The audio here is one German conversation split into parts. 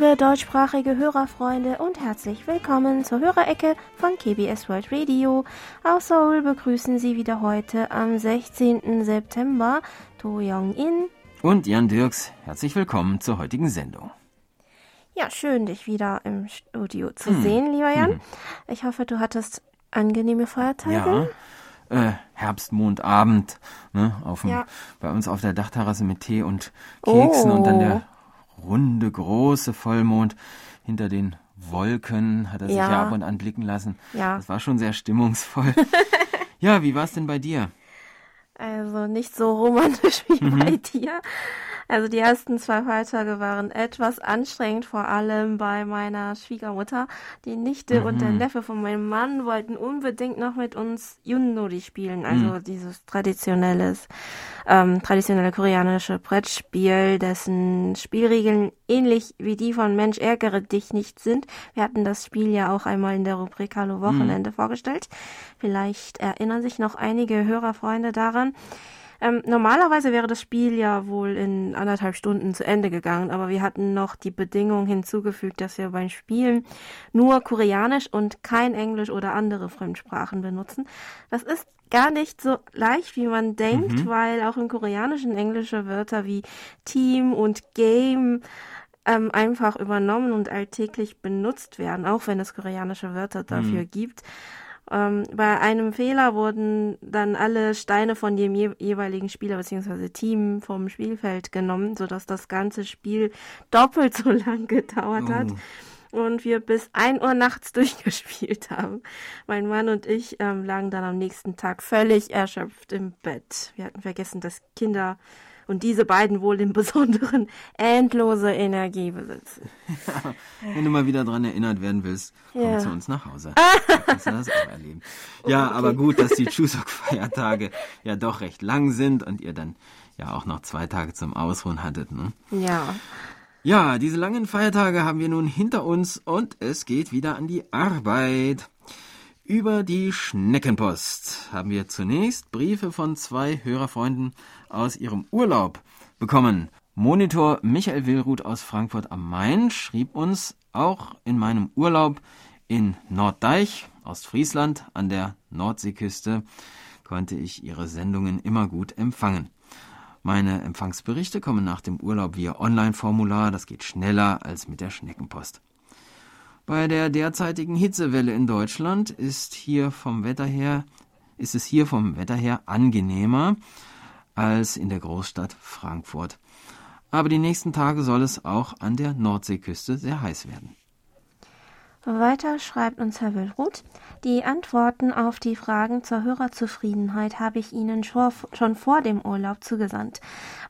liebe deutschsprachige Hörerfreunde und herzlich willkommen zur Hörerecke von KBS World Radio. Aus Seoul begrüßen Sie wieder heute am 16. September To Young-in und Jan Dirks. Herzlich willkommen zur heutigen Sendung. Ja, schön, dich wieder im Studio zu hm. sehen, lieber Jan. Hm. Ich hoffe, du hattest angenehme Feiertage. Ja. Äh, Herbstmondabend, ne, auf dem, ja. bei uns auf der Dachterrasse mit Tee und Keksen oh. und dann der runde, große Vollmond hinter den Wolken hat er sich ja, ja ab und an blicken lassen. Ja. Das war schon sehr stimmungsvoll. ja, wie war es denn bei dir? Also nicht so romantisch wie mhm. bei dir. Also die ersten zwei Feiertage waren etwas anstrengend, vor allem bei meiner Schwiegermutter. Die Nichte mhm. und der Neffe von meinem Mann wollten unbedingt noch mit uns Yunnori spielen, also mhm. dieses traditionelles, ähm, traditionelle koreanische Brettspiel, dessen Spielregeln ähnlich wie die von Mensch ärgere dich nicht sind. Wir hatten das Spiel ja auch einmal in der Rubrik Hallo Wochenende mhm. vorgestellt. Vielleicht erinnern sich noch einige Hörerfreunde daran. Ähm, normalerweise wäre das Spiel ja wohl in anderthalb Stunden zu Ende gegangen, aber wir hatten noch die Bedingung hinzugefügt, dass wir beim Spielen nur Koreanisch und kein Englisch oder andere Fremdsprachen benutzen. Das ist gar nicht so leicht, wie man denkt, mhm. weil auch im Koreanischen englische Wörter wie Team und Game ähm, einfach übernommen und alltäglich benutzt werden, auch wenn es koreanische Wörter dafür mhm. gibt. Ähm, bei einem Fehler wurden dann alle Steine von dem je jeweiligen Spieler bzw. Team vom Spielfeld genommen, sodass das ganze Spiel doppelt so lang gedauert oh. hat und wir bis ein Uhr nachts durchgespielt haben. Mein Mann und ich ähm, lagen dann am nächsten Tag völlig erschöpft im Bett. Wir hatten vergessen, dass Kinder und diese beiden wohl im Besonderen endlose Energie besitzen. Ja, wenn du mal wieder daran erinnert werden willst, komm ja. zu uns nach Hause. da kannst du das auch erleben. Ja, okay. aber gut, dass die Chuseok-Feiertage ja doch recht lang sind und ihr dann ja auch noch zwei Tage zum Ausruhen hattet. Ne? Ja. Ja, diese langen Feiertage haben wir nun hinter uns und es geht wieder an die Arbeit. Über die Schneckenpost haben wir zunächst Briefe von zwei Hörerfreunden aus ihrem Urlaub bekommen. Monitor Michael Willruth aus Frankfurt am Main schrieb uns, auch in meinem Urlaub in Norddeich, Ostfriesland, an der Nordseeküste, konnte ich ihre Sendungen immer gut empfangen. Meine Empfangsberichte kommen nach dem Urlaub via Online-Formular, das geht schneller als mit der Schneckenpost. Bei der derzeitigen Hitzewelle in Deutschland ist hier vom Wetter her ist es hier vom Wetter her angenehmer als in der Großstadt Frankfurt. Aber die nächsten Tage soll es auch an der Nordseeküste sehr heiß werden. Weiter schreibt uns Herr Willruth, die Antworten auf die Fragen zur Hörerzufriedenheit habe ich Ihnen schon vor dem Urlaub zugesandt.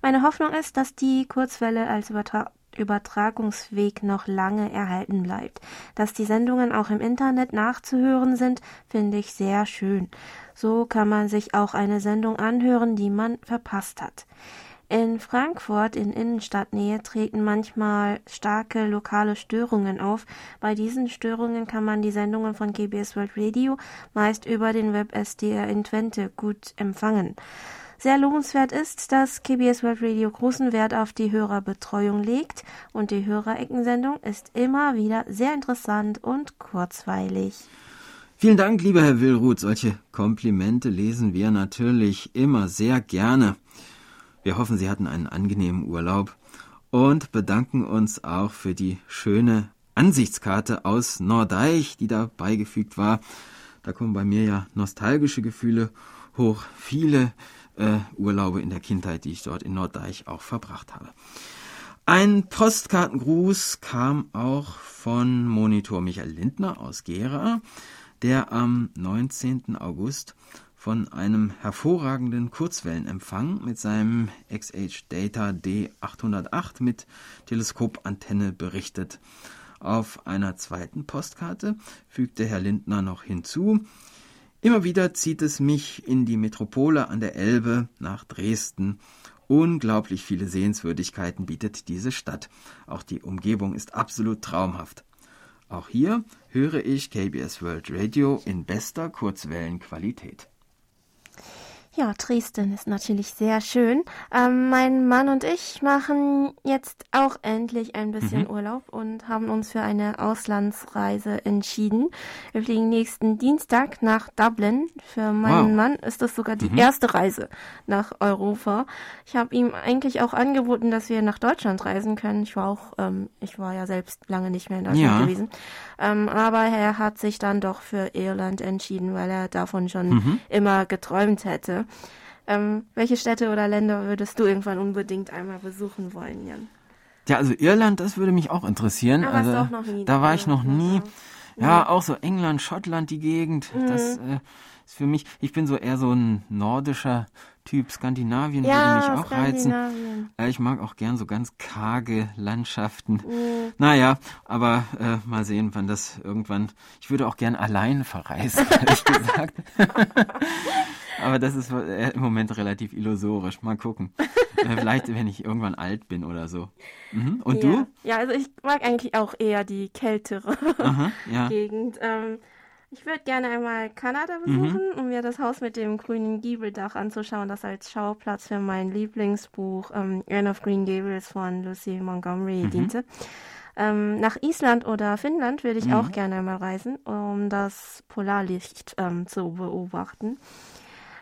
Meine Hoffnung ist, dass die Kurzwelle als Übertragung Übertragungsweg noch lange erhalten bleibt. Dass die Sendungen auch im Internet nachzuhören sind, finde ich sehr schön. So kann man sich auch eine Sendung anhören, die man verpasst hat. In Frankfurt in Innenstadtnähe treten manchmal starke lokale Störungen auf. Bei diesen Störungen kann man die Sendungen von KBS World Radio meist über den Web SDR in Twente gut empfangen. Sehr lohnenswert ist, dass KBS World Radio großen Wert auf die Hörerbetreuung legt und die Hörereckensendung ist immer wieder sehr interessant und kurzweilig. Vielen Dank, lieber Herr Willruth. Solche Komplimente lesen wir natürlich immer sehr gerne. Wir hoffen, Sie hatten einen angenehmen Urlaub und bedanken uns auch für die schöne Ansichtskarte aus Nordeich, die da beigefügt war. Da kommen bei mir ja nostalgische Gefühle hoch. Viele äh, Urlaube in der Kindheit, die ich dort in Norddeich auch verbracht habe. Ein Postkartengruß kam auch von Monitor Michael Lindner aus Gera, der am 19. August von einem hervorragenden Kurzwellenempfang mit seinem XH Data D808 mit Teleskopantenne berichtet. Auf einer zweiten Postkarte fügte Herr Lindner noch hinzu, Immer wieder zieht es mich in die Metropole an der Elbe nach Dresden. Unglaublich viele Sehenswürdigkeiten bietet diese Stadt. Auch die Umgebung ist absolut traumhaft. Auch hier höre ich KBS World Radio in bester Kurzwellenqualität. Ja, Dresden ist natürlich sehr schön. Ähm, mein Mann und ich machen jetzt auch endlich ein bisschen mhm. Urlaub und haben uns für eine Auslandsreise entschieden. Wir fliegen nächsten Dienstag nach Dublin. Für meinen wow. Mann ist das sogar die mhm. erste Reise nach Europa. Ich habe ihm eigentlich auch angeboten, dass wir nach Deutschland reisen können. Ich war auch, ähm, ich war ja selbst lange nicht mehr in Deutschland ja. gewesen. Ähm, aber er hat sich dann doch für Irland entschieden, weil er davon schon mhm. immer geträumt hätte. Ähm, welche Städte oder Länder würdest du irgendwann unbedingt einmal besuchen wollen, Jan? Ja, also Irland, das würde mich auch interessieren. Aber also, auch noch nie da war ich noch nie. Ja, ja, auch so England, Schottland, die Gegend. Mhm. Das äh, ist für mich, ich bin so eher so ein nordischer Typ. Skandinavien ja, würde mich auch reizen. Äh, ich mag auch gern so ganz karge Landschaften. Mhm. Naja, aber äh, mal sehen, wann das irgendwann. Ich würde auch gern allein verreisen, ehrlich gesagt. aber das ist äh, im Moment relativ illusorisch. Mal gucken. Äh, vielleicht, wenn ich irgendwann alt bin oder so. Mhm. Und ja. du? Ja, also ich mag eigentlich auch eher die kältere Aha, ja. Gegend. Ähm, ich würde gerne einmal Kanada mhm. besuchen, mhm. um mir das Haus mit dem grünen Giebeldach anzuschauen, das als Schauplatz für mein Lieblingsbuch ähm, Anne of Green Gables von Lucy Montgomery mhm. diente. Ähm, nach Island oder Finnland würde ich mhm. auch gerne einmal reisen, um das Polarlicht ähm, zu beobachten.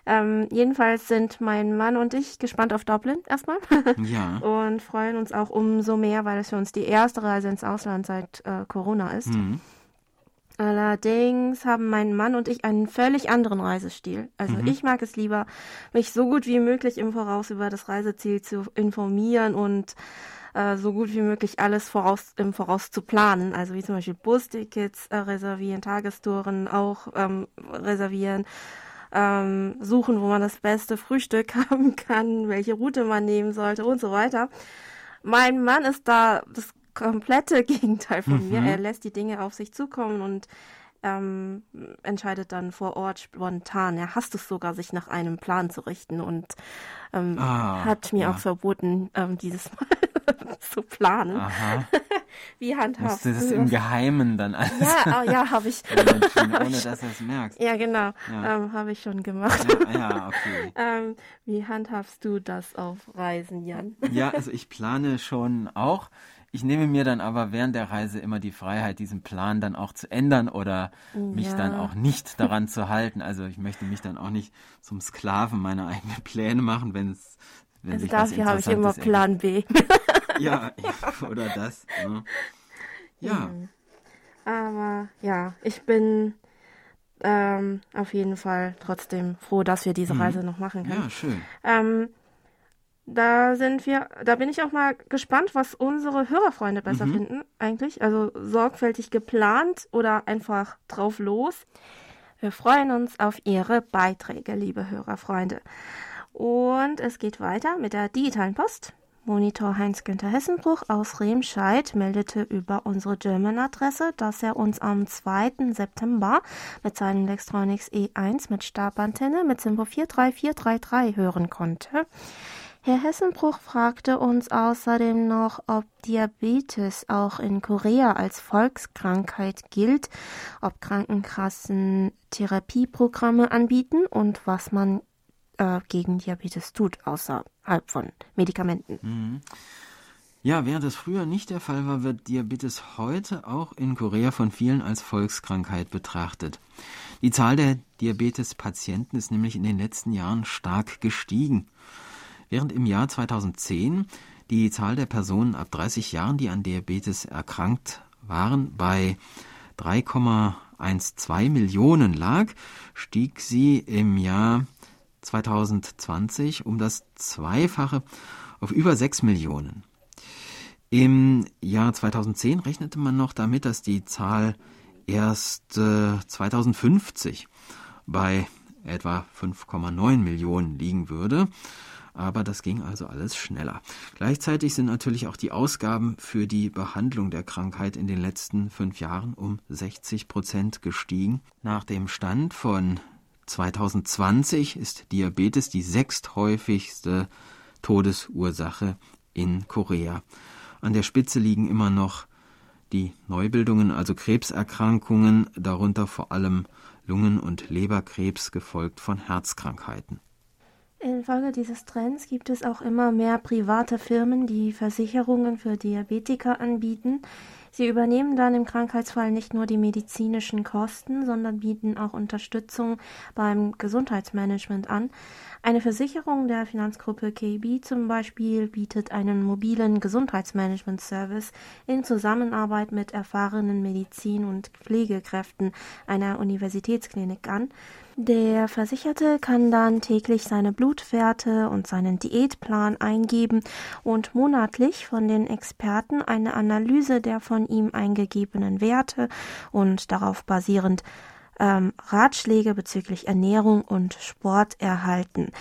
Ähm, jedenfalls sind mein Mann und ich gespannt auf Dublin erstmal. Ja. und freuen uns auch umso mehr, weil es für uns die erste Reise ins Ausland seit äh, Corona ist. Mhm. Allerdings haben mein Mann und ich einen völlig anderen Reisestil. Also mhm. ich mag es lieber, mich so gut wie möglich im Voraus über das Reiseziel zu informieren und äh, so gut wie möglich alles voraus, im Voraus zu planen. Also wie zum Beispiel Bustickets äh, reservieren, Tagestouren auch ähm, reservieren, ähm, suchen, wo man das beste Frühstück haben kann, welche Route man nehmen sollte und so weiter. Mein Mann ist da das komplette Gegenteil von mhm. mir. Er lässt die Dinge auf sich zukommen und ähm, entscheidet dann vor Ort spontan. Er hasst es sogar, sich nach einem Plan zu richten und ähm, ah, hat mir ja. auch verboten, ähm, dieses Mal zu planen. Aha. Wie handhabst du das im Geheimen dann alles? Ja, oh, ja, habe ich. ohne dass du es merkst. Ja, genau. Ja. Ähm, habe ich schon gemacht. Ja, ja okay. ähm, wie handhabst du das auf Reisen, Jan? ja, also ich plane schon auch ich nehme mir dann aber während der Reise immer die Freiheit, diesen Plan dann auch zu ändern oder mich ja. dann auch nicht daran zu halten. Also ich möchte mich dann auch nicht zum Sklaven meiner eigenen Pläne machen, wenn es wenn also sich dafür habe ich immer Plan B. ja, oder das. Ne? Ja. Mhm. Aber ja, ich bin ähm, auf jeden Fall trotzdem froh, dass wir diese mhm. Reise noch machen können. Ja, schön. Ähm, da sind wir, da bin ich auch mal gespannt, was unsere Hörerfreunde besser mhm. finden, eigentlich. Also sorgfältig geplant oder einfach drauf los. Wir freuen uns auf Ihre Beiträge, liebe Hörerfreunde. Und es geht weiter mit der digitalen Post. Monitor Heinz-Günther Hessenbruch aus Remscheid meldete über unsere German-Adresse, dass er uns am 2. September mit seinem Lextronics E1 mit Stabantenne mit Symbol 43433 hören konnte. Herr Hessenbruch fragte uns außerdem noch, ob Diabetes auch in Korea als Volkskrankheit gilt, ob Krankenkassen Therapieprogramme anbieten und was man äh, gegen Diabetes tut, außerhalb von Medikamenten. Mhm. Ja, während das früher nicht der Fall war, wird Diabetes heute auch in Korea von vielen als Volkskrankheit betrachtet. Die Zahl der Diabetes-Patienten ist nämlich in den letzten Jahren stark gestiegen. Während im Jahr 2010 die Zahl der Personen ab 30 Jahren, die an Diabetes erkrankt waren, bei 3,12 Millionen lag, stieg sie im Jahr 2020 um das Zweifache auf über 6 Millionen. Im Jahr 2010 rechnete man noch damit, dass die Zahl erst äh, 2050 bei etwa 5,9 Millionen liegen würde aber das ging also alles schneller. Gleichzeitig sind natürlich auch die Ausgaben für die Behandlung der Krankheit in den letzten fünf Jahren um 60 Prozent gestiegen. Nach dem Stand von 2020 ist Diabetes die sechsthäufigste Todesursache in Korea. An der Spitze liegen immer noch die Neubildungen, also Krebserkrankungen, darunter vor allem Lungen- und Leberkrebs, gefolgt von Herzkrankheiten. Infolge dieses Trends gibt es auch immer mehr private Firmen, die Versicherungen für Diabetiker anbieten. Sie übernehmen dann im Krankheitsfall nicht nur die medizinischen Kosten, sondern bieten auch Unterstützung beim Gesundheitsmanagement an. Eine Versicherung der Finanzgruppe KB zum Beispiel bietet einen mobilen Gesundheitsmanagement-Service in Zusammenarbeit mit erfahrenen Medizin- und Pflegekräften einer Universitätsklinik an. Der Versicherte kann dann täglich seine Blutwerte und seinen Diätplan eingeben und monatlich von den Experten eine Analyse der von ihm eingegebenen Werte und darauf basierend ähm, Ratschläge bezüglich Ernährung und Sport erhalten.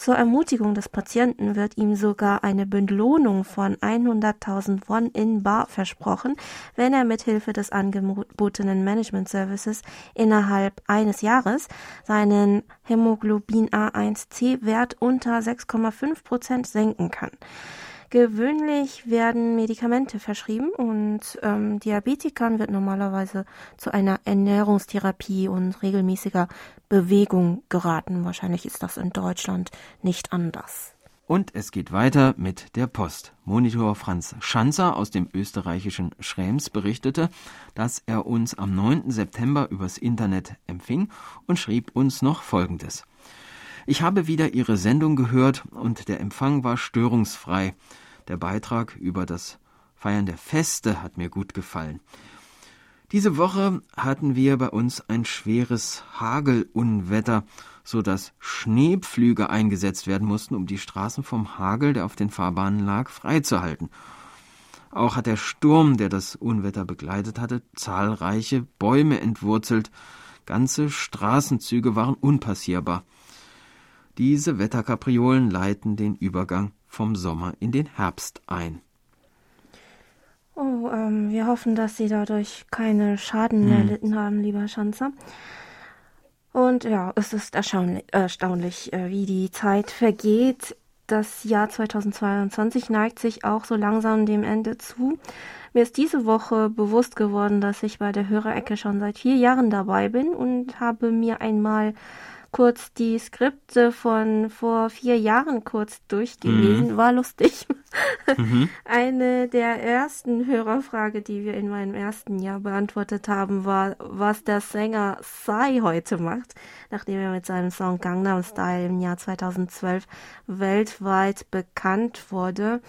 Zur Ermutigung des Patienten wird ihm sogar eine Belohnung von 100.000 Won in Bar versprochen, wenn er mithilfe des angebotenen Management Services innerhalb eines Jahres seinen Hämoglobin A1C-Wert unter 6,5 Prozent senken kann. Gewöhnlich werden Medikamente verschrieben und ähm, Diabetikern wird normalerweise zu einer Ernährungstherapie und regelmäßiger Bewegung geraten. Wahrscheinlich ist das in Deutschland nicht anders. Und es geht weiter mit der Post. Monitor Franz Schanzer aus dem österreichischen Schrems berichtete, dass er uns am 9. September übers Internet empfing und schrieb uns noch Folgendes. Ich habe wieder Ihre Sendung gehört und der Empfang war störungsfrei. Der Beitrag über das Feiern der Feste hat mir gut gefallen. Diese Woche hatten wir bei uns ein schweres Hagelunwetter, so dass Schneepflüge eingesetzt werden mussten, um die Straßen vom Hagel, der auf den Fahrbahnen lag, freizuhalten. Auch hat der Sturm, der das Unwetter begleitet hatte, zahlreiche Bäume entwurzelt. Ganze Straßenzüge waren unpassierbar. Diese Wetterkapriolen leiten den Übergang vom Sommer in den Herbst ein. Oh, ähm, wir hoffen, dass Sie dadurch keine Schaden hm. erlitten haben, lieber Schanzer. Und ja, es ist erstaunlich, erstaunlich, äh, wie die Zeit vergeht. Das Jahr 2022 neigt sich auch so langsam dem Ende zu. Mir ist diese Woche bewusst geworden, dass ich bei der Hörerecke schon seit vier Jahren dabei bin und habe mir einmal kurz die Skripte von vor vier Jahren kurz durchgelesen. Mhm. War lustig. Mhm. Eine der ersten Hörerfrage, die wir in meinem ersten Jahr beantwortet haben, war, was der Sänger Psy heute macht, nachdem er mit seinem Song Gangnam Style im Jahr 2012 weltweit bekannt wurde.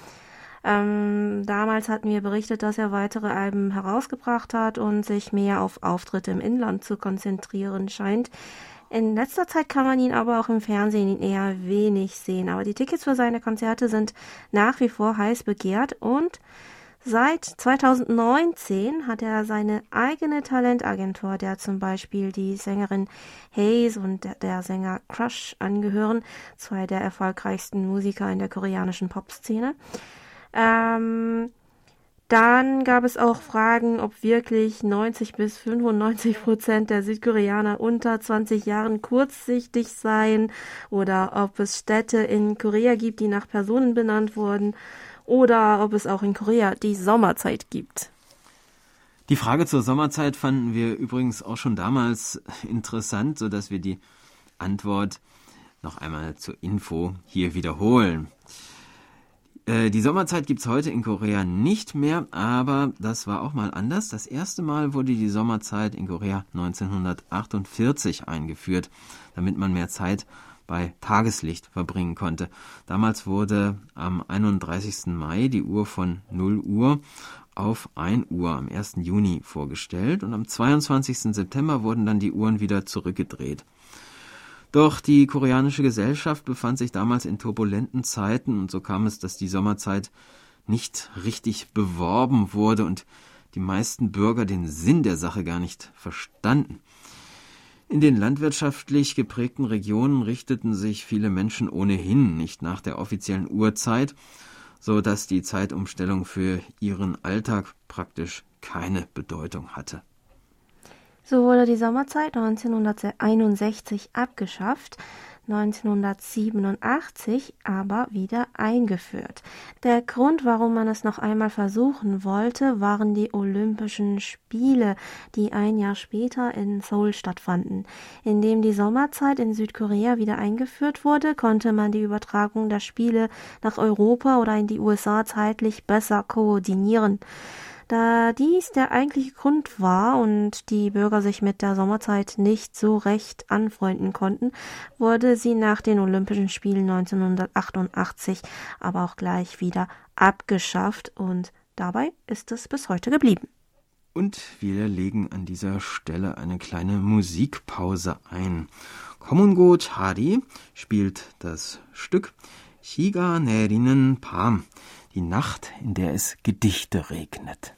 Ähm, damals hatten wir berichtet, dass er weitere Alben herausgebracht hat und sich mehr auf Auftritte im Inland zu konzentrieren scheint. In letzter Zeit kann man ihn aber auch im Fernsehen eher wenig sehen. Aber die Tickets für seine Konzerte sind nach wie vor heiß begehrt und Seit 2019 hat er seine eigene Talentagentur, der zum Beispiel die Sängerin Hayes und der Sänger Crush angehören, zwei der erfolgreichsten Musiker in der koreanischen Popszene. Ähm, dann gab es auch Fragen, ob wirklich 90 bis 95 Prozent der Südkoreaner unter 20 Jahren kurzsichtig seien oder ob es Städte in Korea gibt, die nach Personen benannt wurden oder ob es auch in Korea die Sommerzeit gibt. Die Frage zur Sommerzeit fanden wir übrigens auch schon damals interessant, sodass wir die Antwort noch einmal zur Info hier wiederholen. Äh, die Sommerzeit gibt es heute in Korea nicht mehr, aber das war auch mal anders. Das erste Mal wurde die Sommerzeit in Korea 1948 eingeführt, damit man mehr Zeit bei Tageslicht verbringen konnte. Damals wurde am 31. Mai die Uhr von 0 Uhr auf 1 Uhr am 1. Juni vorgestellt und am 22. September wurden dann die Uhren wieder zurückgedreht. Doch die koreanische Gesellschaft befand sich damals in turbulenten Zeiten und so kam es, dass die Sommerzeit nicht richtig beworben wurde und die meisten Bürger den Sinn der Sache gar nicht verstanden. In den landwirtschaftlich geprägten Regionen richteten sich viele Menschen ohnehin nicht nach der offiziellen Uhrzeit, so dass die Zeitumstellung für ihren Alltag praktisch keine Bedeutung hatte. So wurde die Sommerzeit 1961 abgeschafft. 1987 aber wieder eingeführt. Der Grund, warum man es noch einmal versuchen wollte, waren die Olympischen Spiele, die ein Jahr später in Seoul stattfanden. Indem die Sommerzeit in Südkorea wieder eingeführt wurde, konnte man die Übertragung der Spiele nach Europa oder in die USA zeitlich besser koordinieren. Da dies der eigentliche Grund war und die Bürger sich mit der Sommerzeit nicht so recht anfreunden konnten, wurde sie nach den Olympischen Spielen 1988 aber auch gleich wieder abgeschafft und dabei ist es bis heute geblieben. Und wir legen an dieser Stelle eine kleine Musikpause ein. Komungo Chari spielt das Stück Higa Nerinen Pam, die Nacht, in der es Gedichte regnet.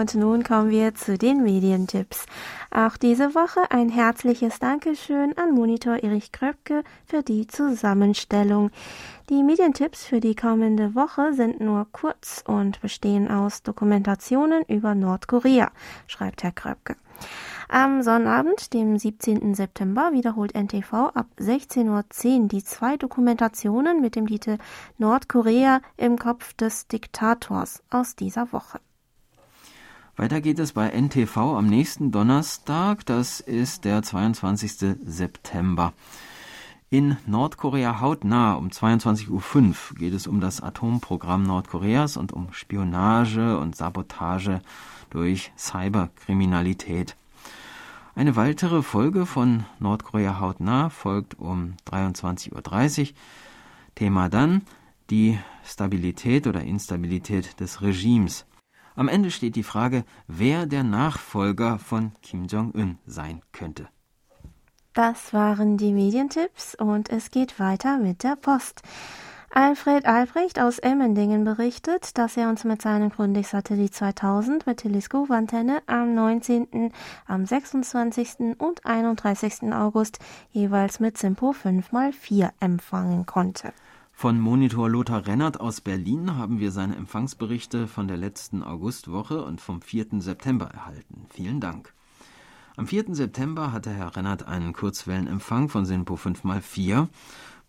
Und nun kommen wir zu den Medientipps. Auch diese Woche ein herzliches Dankeschön an Monitor Erich Kröpke für die Zusammenstellung. Die Medientipps für die kommende Woche sind nur kurz und bestehen aus Dokumentationen über Nordkorea, schreibt Herr Kröpke. Am Sonnabend, dem 17. September, wiederholt NTV ab 16.10 Uhr die zwei Dokumentationen mit dem Titel Nordkorea im Kopf des Diktators aus dieser Woche. Weiter geht es bei NTV am nächsten Donnerstag, das ist der 22. September. In Nordkorea hautnah um 22.05 Uhr geht es um das Atomprogramm Nordkoreas und um Spionage und Sabotage durch Cyberkriminalität. Eine weitere Folge von Nordkorea hautnah folgt um 23.30 Uhr. Thema dann die Stabilität oder Instabilität des Regimes. Am Ende steht die Frage, wer der Nachfolger von Kim Jong-un sein könnte. Das waren die Medientipps und es geht weiter mit der Post. Alfred Albrecht aus Emmendingen berichtet, dass er uns mit seinem Grundig-Satellit 2000 mit Teleskopantenne am 19., am 26. und 31. August jeweils mit Simpo 5x4 empfangen konnte. Von Monitor Lothar Rennert aus Berlin haben wir seine Empfangsberichte von der letzten Augustwoche und vom 4. September erhalten. Vielen Dank. Am 4. September hatte Herr Rennert einen Kurzwellenempfang von SINPO 5x4,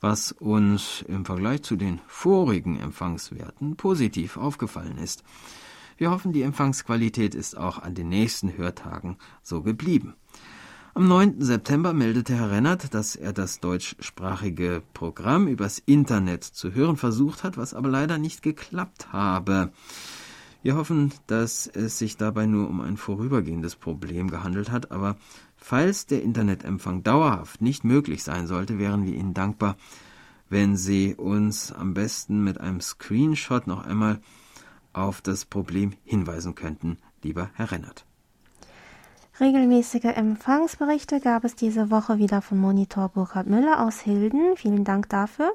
was uns im Vergleich zu den vorigen Empfangswerten positiv aufgefallen ist. Wir hoffen, die Empfangsqualität ist auch an den nächsten Hörtagen so geblieben. Am 9. September meldete Herr Rennert, dass er das deutschsprachige Programm übers Internet zu hören versucht hat, was aber leider nicht geklappt habe. Wir hoffen, dass es sich dabei nur um ein vorübergehendes Problem gehandelt hat, aber falls der Internetempfang dauerhaft nicht möglich sein sollte, wären wir Ihnen dankbar, wenn Sie uns am besten mit einem Screenshot noch einmal auf das Problem hinweisen könnten, lieber Herr Rennert. Regelmäßige Empfangsberichte gab es diese Woche wieder von Monitor Burkhard Müller aus Hilden. Vielen Dank dafür.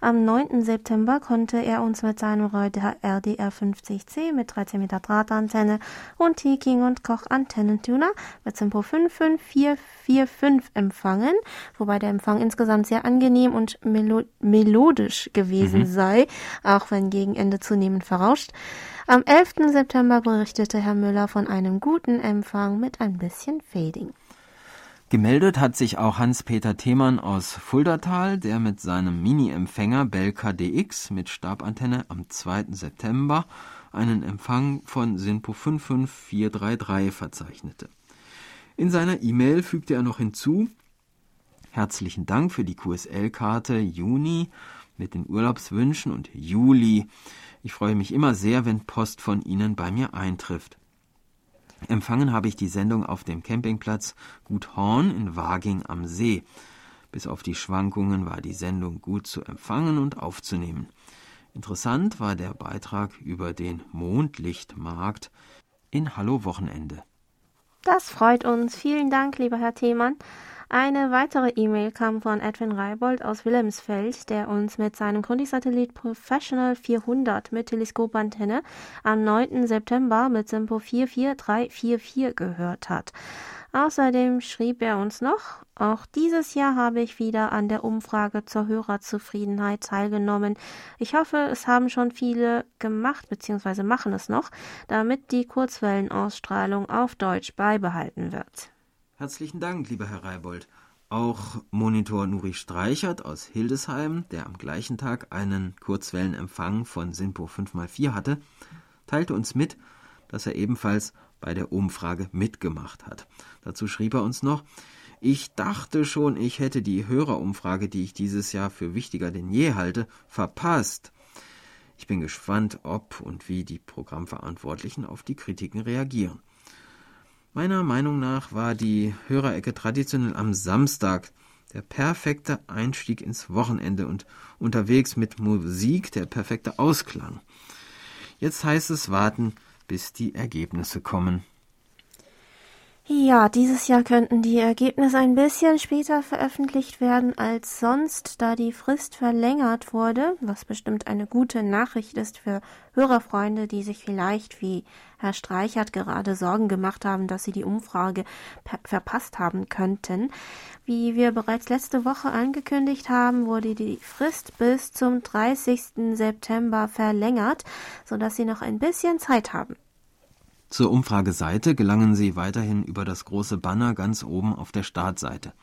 Am 9. September konnte er uns mit seinem Reuter RDR 50C mit 13 Meter Drahtantenne und T-King und Koch Antennentuner mit Simpo 55445 empfangen, wobei der Empfang insgesamt sehr angenehm und melo melodisch gewesen mhm. sei, auch wenn gegen Ende zunehmend verrauscht. Am 11. September berichtete Herr Müller von einem guten Empfang mit ein bisschen Fading. Gemeldet hat sich auch Hans-Peter Themann aus Fuldatal, der mit seinem Mini-Empfänger Belka DX mit Stabantenne am 2. September einen Empfang von SINPO 55433 verzeichnete. In seiner E-Mail fügte er noch hinzu, herzlichen Dank für die QSL-Karte Juni mit den Urlaubswünschen und Juli. Ich freue mich immer sehr, wenn Post von Ihnen bei mir eintrifft. Empfangen habe ich die Sendung auf dem Campingplatz Gut Horn in Waging am See. Bis auf die Schwankungen war die Sendung gut zu empfangen und aufzunehmen. Interessant war der Beitrag über den Mondlichtmarkt in Hallo Wochenende. Das freut uns. Vielen Dank, lieber Herr Themann. Eine weitere E-Mail kam von Edwin Reibold aus Wilhelmsfeld, der uns mit seinem Grundig-Satellit Professional 400 mit Teleskopantenne am 9. September mit Simpo 44344 gehört hat. Außerdem schrieb er uns noch, auch dieses Jahr habe ich wieder an der Umfrage zur Hörerzufriedenheit teilgenommen. Ich hoffe, es haben schon viele gemacht bzw. machen es noch, damit die Kurzwellenausstrahlung auf Deutsch beibehalten wird. Herzlichen Dank, lieber Herr Reibold. Auch Monitor Nuri Streichert aus Hildesheim, der am gleichen Tag einen Kurzwellenempfang von SINPO 5x4 hatte, teilte uns mit, dass er ebenfalls bei der Umfrage mitgemacht hat. Dazu schrieb er uns noch, ich dachte schon, ich hätte die Hörerumfrage, die ich dieses Jahr für wichtiger denn je halte, verpasst. Ich bin gespannt, ob und wie die Programmverantwortlichen auf die Kritiken reagieren. Meiner Meinung nach war die Hörerecke traditionell am Samstag der perfekte Einstieg ins Wochenende und unterwegs mit Musik der perfekte Ausklang. Jetzt heißt es warten, bis die Ergebnisse kommen. Ja, dieses Jahr könnten die Ergebnisse ein bisschen später veröffentlicht werden als sonst, da die Frist verlängert wurde, was bestimmt eine gute Nachricht ist für Hörerfreunde, die sich vielleicht, wie Herr Streichert, gerade Sorgen gemacht haben, dass sie die Umfrage verpasst haben könnten. Wie wir bereits letzte Woche angekündigt haben, wurde die Frist bis zum 30. September verlängert, sodass Sie noch ein bisschen Zeit haben. Zur Umfrageseite gelangen Sie weiterhin über das große Banner ganz oben auf der Startseite.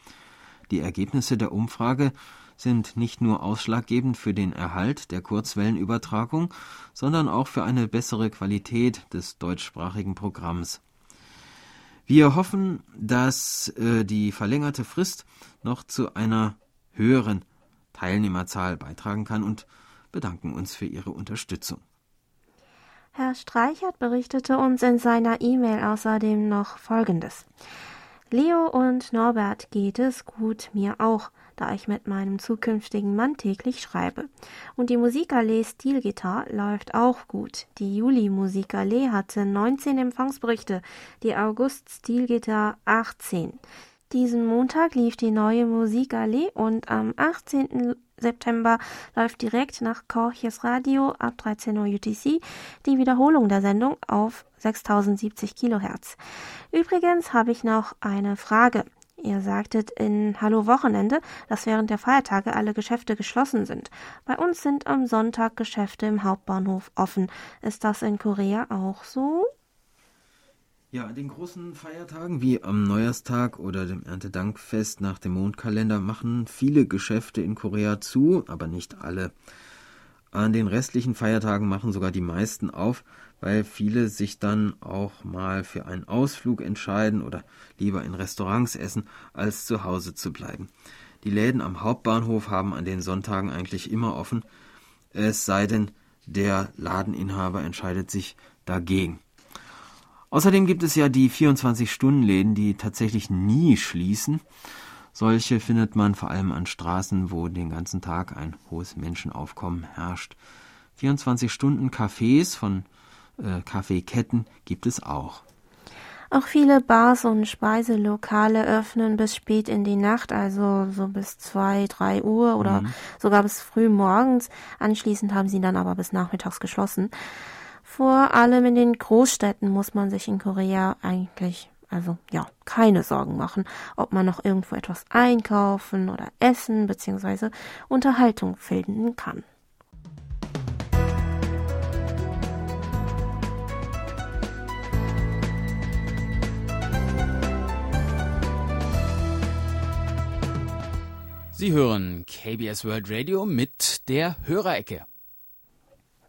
Die Ergebnisse der Umfrage sind nicht nur ausschlaggebend für den Erhalt der Kurzwellenübertragung, sondern auch für eine bessere Qualität des deutschsprachigen Programms. Wir hoffen, dass äh, die verlängerte Frist noch zu einer höheren Teilnehmerzahl beitragen kann und bedanken uns für Ihre Unterstützung. Herr Streichert berichtete uns in seiner E-Mail außerdem noch Folgendes. Leo und Norbert geht es gut, mir auch, da ich mit meinem zukünftigen Mann täglich schreibe. Und die Musikallee Stilgitarre läuft auch gut. Die Juli Musikallee hatte 19 Empfangsberichte, die August Stilgitarre 18. Diesen Montag lief die neue Musikallee und am 18. September läuft direkt nach Korches Radio ab 13 Uhr UTC die Wiederholung der Sendung auf 6070 Kilohertz. Übrigens habe ich noch eine Frage. Ihr sagtet in Hallo Wochenende, dass während der Feiertage alle Geschäfte geschlossen sind. Bei uns sind am Sonntag Geschäfte im Hauptbahnhof offen. Ist das in Korea auch so? Ja, an den großen Feiertagen wie am Neujahrstag oder dem Erntedankfest nach dem Mondkalender machen viele Geschäfte in Korea zu, aber nicht alle. An den restlichen Feiertagen machen sogar die meisten auf, weil viele sich dann auch mal für einen Ausflug entscheiden oder lieber in Restaurants essen, als zu Hause zu bleiben. Die Läden am Hauptbahnhof haben an den Sonntagen eigentlich immer offen, es sei denn, der Ladeninhaber entscheidet sich dagegen. Außerdem gibt es ja die 24-Stunden-Läden, die tatsächlich nie schließen. Solche findet man vor allem an Straßen, wo den ganzen Tag ein hohes Menschenaufkommen herrscht. 24-Stunden-Cafés von äh, Kaffeeketten gibt es auch. Auch viele Bars und Speiselokale öffnen bis spät in die Nacht, also so bis zwei, drei Uhr oder mhm. sogar bis früh morgens. Anschließend haben sie dann aber bis nachmittags geschlossen. Vor allem in den Großstädten muss man sich in Korea eigentlich also ja, keine Sorgen machen, ob man noch irgendwo etwas einkaufen oder essen bzw. Unterhaltung finden kann. Sie hören KBS World Radio mit der Hörerecke.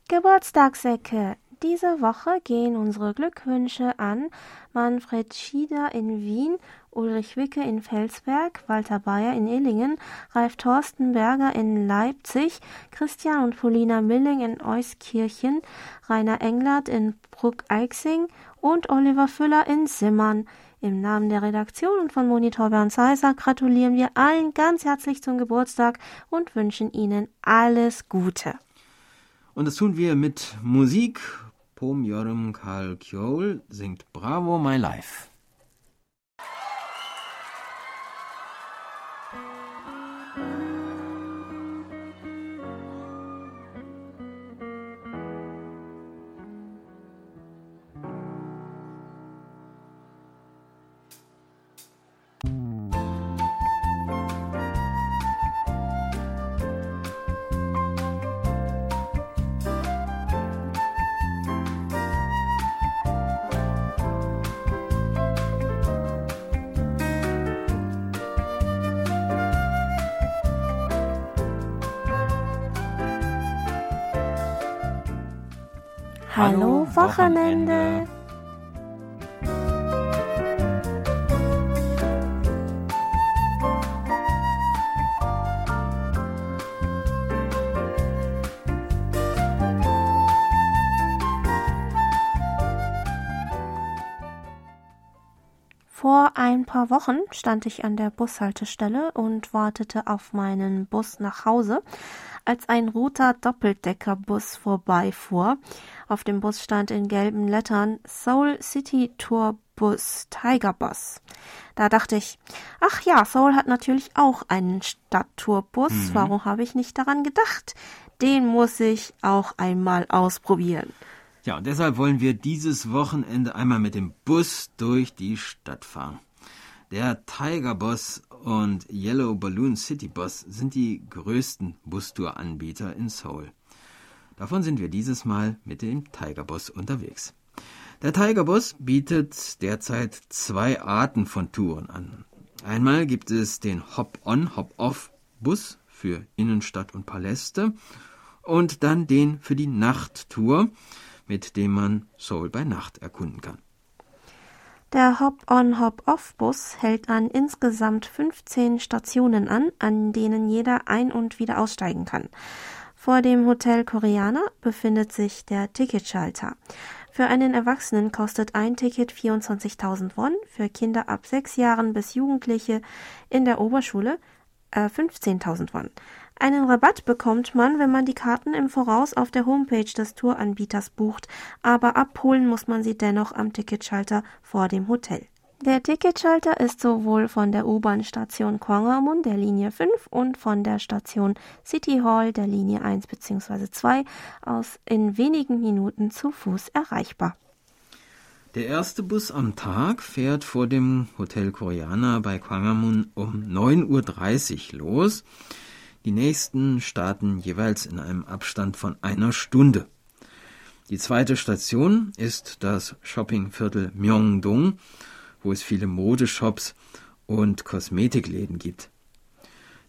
Geburtstagsecke. Diese Woche gehen unsere Glückwünsche an Manfred Schieder in Wien, Ulrich Wicke in Felsberg, Walter Bayer in Illingen, Ralf Thorstenberger in Leipzig, Christian und Paulina Milling in Euskirchen, Rainer Englert in Bruck-Eichsing und Oliver Füller in Simmern. Im Namen der Redaktion und von Monitor Bernd Seiser gratulieren wir allen ganz herzlich zum Geburtstag und wünschen Ihnen alles Gute. Und das tun wir mit Musik Pom Yoram Karl Kjol singt Bravo My Life. Hallo Wochenende. Vor ein paar Wochen stand ich an der Bushaltestelle und wartete auf meinen Bus nach Hause, als ein roter Doppeldeckerbus vorbeifuhr. Auf dem Bus stand in gelben Lettern Seoul City Tour Bus Tiger Bus. Da dachte ich, ach ja, Seoul hat natürlich auch einen Stadttourbus. Mhm. Warum habe ich nicht daran gedacht? Den muss ich auch einmal ausprobieren. Ja, und deshalb wollen wir dieses Wochenende einmal mit dem Bus durch die Stadt fahren. Der Tiger Bus und Yellow Balloon City Bus sind die größten Bustour-Anbieter in Seoul. Davon sind wir dieses Mal mit dem Tiger Bus unterwegs. Der Tiger Bus bietet derzeit zwei Arten von Touren an. Einmal gibt es den Hop-on, Hop-off-Bus für Innenstadt und Paläste und dann den für die Nachttour, mit dem man Seoul bei Nacht erkunden kann. Der Hop-on-Hop-off-Bus hält an insgesamt 15 Stationen an, an denen jeder ein- und wieder aussteigen kann. Vor dem Hotel Koreaner befindet sich der Ticketschalter. Für einen Erwachsenen kostet ein Ticket 24.000 Won, für Kinder ab sechs Jahren bis Jugendliche in der Oberschule äh, 15.000 Won. Einen Rabatt bekommt man, wenn man die Karten im Voraus auf der Homepage des Touranbieters bucht, aber abholen muss man sie dennoch am Ticketschalter vor dem Hotel. Der Ticketschalter ist sowohl von der U-Bahn-Station Kwangamun der Linie 5 und von der Station City Hall der Linie 1 bzw. 2 aus in wenigen Minuten zu Fuß erreichbar. Der erste Bus am Tag fährt vor dem Hotel Koreaner bei Kwangamun um 9.30 Uhr los. Die nächsten starten jeweils in einem Abstand von einer Stunde. Die zweite Station ist das Shoppingviertel Myeongdong, wo es viele Modeshops und Kosmetikläden gibt.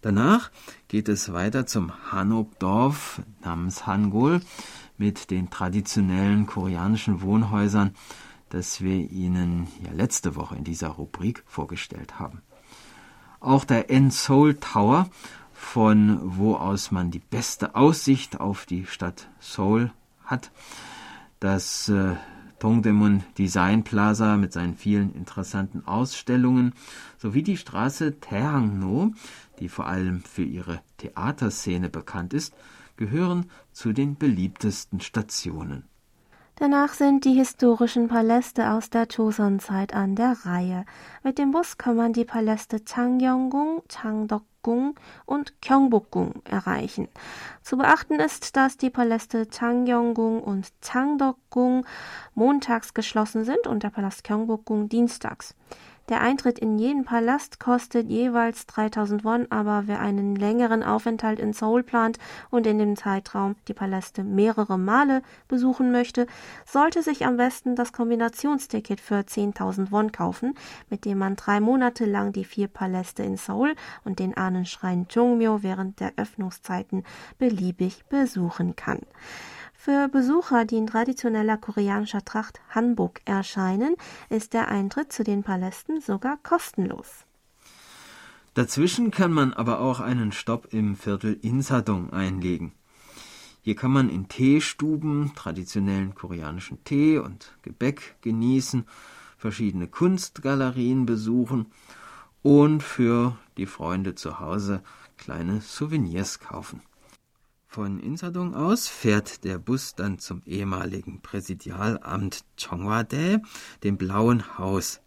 Danach geht es weiter zum Hanok-Dorf namens Hangul mit den traditionellen koreanischen Wohnhäusern, das wir Ihnen ja letzte Woche in dieser Rubrik vorgestellt haben. Auch der N-Seoul Tower von wo aus man die beste Aussicht auf die Stadt Seoul hat. Das äh, Dongdaemun Design Plaza mit seinen vielen interessanten Ausstellungen sowie die Straße Taehangno, die vor allem für ihre Theaterszene bekannt ist, gehören zu den beliebtesten Stationen. Danach sind die historischen Paläste aus der Joseon-Zeit an der Reihe. Mit dem Bus kann man die Paläste Changyonggung, Changdeokgung und Gyeongbokgung erreichen. Zu beachten ist, dass die Paläste Changyonggung und Changdeokgung montags geschlossen sind und der Palast Gyeongbokgung dienstags. Der Eintritt in jeden Palast kostet jeweils 3000 Won, aber wer einen längeren Aufenthalt in Seoul plant und in dem Zeitraum die Paläste mehrere Male besuchen möchte, sollte sich am besten das Kombinationsticket für 10.000 Won kaufen, mit dem man drei Monate lang die vier Paläste in Seoul und den Ahnenschrein Jongmyo während der Öffnungszeiten beliebig besuchen kann. Für Besucher, die in traditioneller koreanischer Tracht Hanbok erscheinen, ist der Eintritt zu den Palästen sogar kostenlos. Dazwischen kann man aber auch einen Stopp im Viertel Insadong einlegen. Hier kann man in Teestuben traditionellen koreanischen Tee und Gebäck genießen, verschiedene Kunstgalerien besuchen und für die Freunde zu Hause kleine Souvenirs kaufen. Von Insadong aus fährt der Bus dann zum ehemaligen Präsidialamt Chongwade, dem Blauen Haus.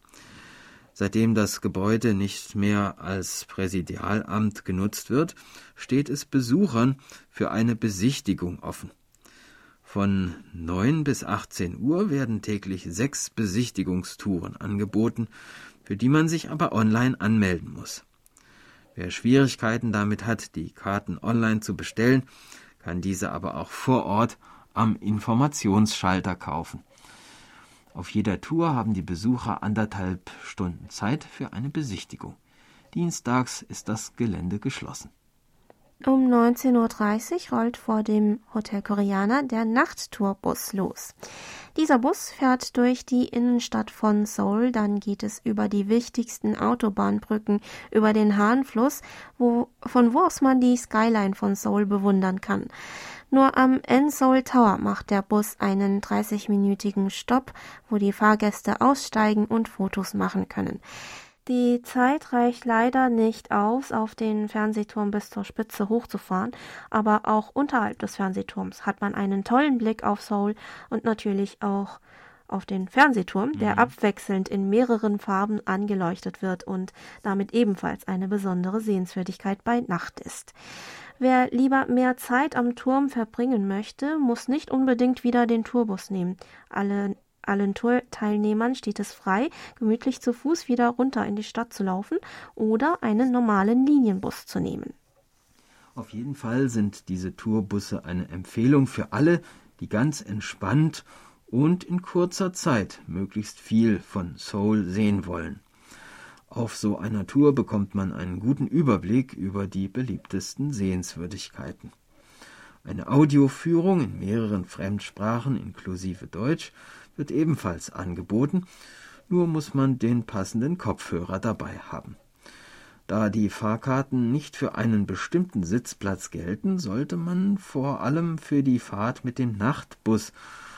Seitdem das Gebäude nicht mehr als Präsidialamt genutzt wird, steht es Besuchern für eine Besichtigung offen. Von 9 bis 18 Uhr werden täglich sechs Besichtigungstouren angeboten, für die man sich aber online anmelden muss. Wer Schwierigkeiten damit hat, die Karten online zu bestellen, kann diese aber auch vor Ort am Informationsschalter kaufen. Auf jeder Tour haben die Besucher anderthalb Stunden Zeit für eine Besichtigung. Dienstags ist das Gelände geschlossen. Um 19.30 Uhr rollt vor dem Hotel Koreaner der Nachttourbus los. Dieser Bus fährt durch die Innenstadt von Seoul, dann geht es über die wichtigsten Autobahnbrücken über den Han-Fluss, wo, von wo aus man die Skyline von Seoul bewundern kann. Nur am N-Seoul Tower macht der Bus einen 30-minütigen Stopp, wo die Fahrgäste aussteigen und Fotos machen können. Die Zeit reicht leider nicht aus, auf den Fernsehturm bis zur Spitze hochzufahren, aber auch unterhalb des Fernsehturms hat man einen tollen Blick auf Seoul und natürlich auch auf den Fernsehturm, der mhm. abwechselnd in mehreren Farben angeleuchtet wird und damit ebenfalls eine besondere Sehenswürdigkeit bei Nacht ist. Wer lieber mehr Zeit am Turm verbringen möchte, muss nicht unbedingt wieder den Tourbus nehmen. Alle allen Tourteilnehmern steht es frei, gemütlich zu Fuß wieder runter in die Stadt zu laufen oder einen normalen Linienbus zu nehmen. Auf jeden Fall sind diese Tourbusse eine Empfehlung für alle, die ganz entspannt und in kurzer Zeit möglichst viel von Seoul sehen wollen. Auf so einer Tour bekommt man einen guten Überblick über die beliebtesten Sehenswürdigkeiten. Eine Audioführung in mehreren Fremdsprachen inklusive Deutsch wird ebenfalls angeboten, nur muss man den passenden Kopfhörer dabei haben. Da die Fahrkarten nicht für einen bestimmten Sitzplatz gelten, sollte man vor allem für die Fahrt mit dem Nachtbus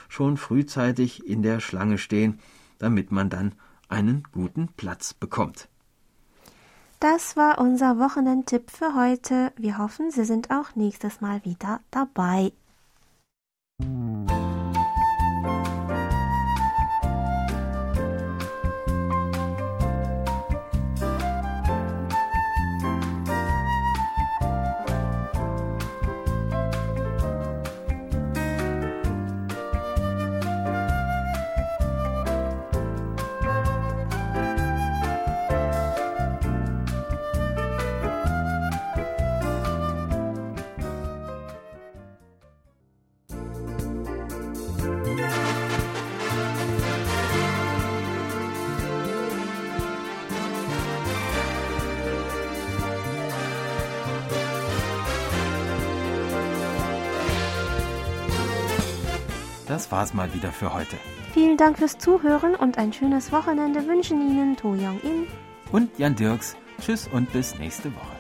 schon frühzeitig in der Schlange stehen, damit man dann einen guten Platz bekommt. Das war unser Wochenendtipp für heute. Wir hoffen, Sie sind auch nächstes Mal wieder dabei. Das war's mal wieder für heute. Vielen Dank fürs Zuhören und ein schönes Wochenende wünschen Ihnen To Young In und Jan Dirks. Tschüss und bis nächste Woche.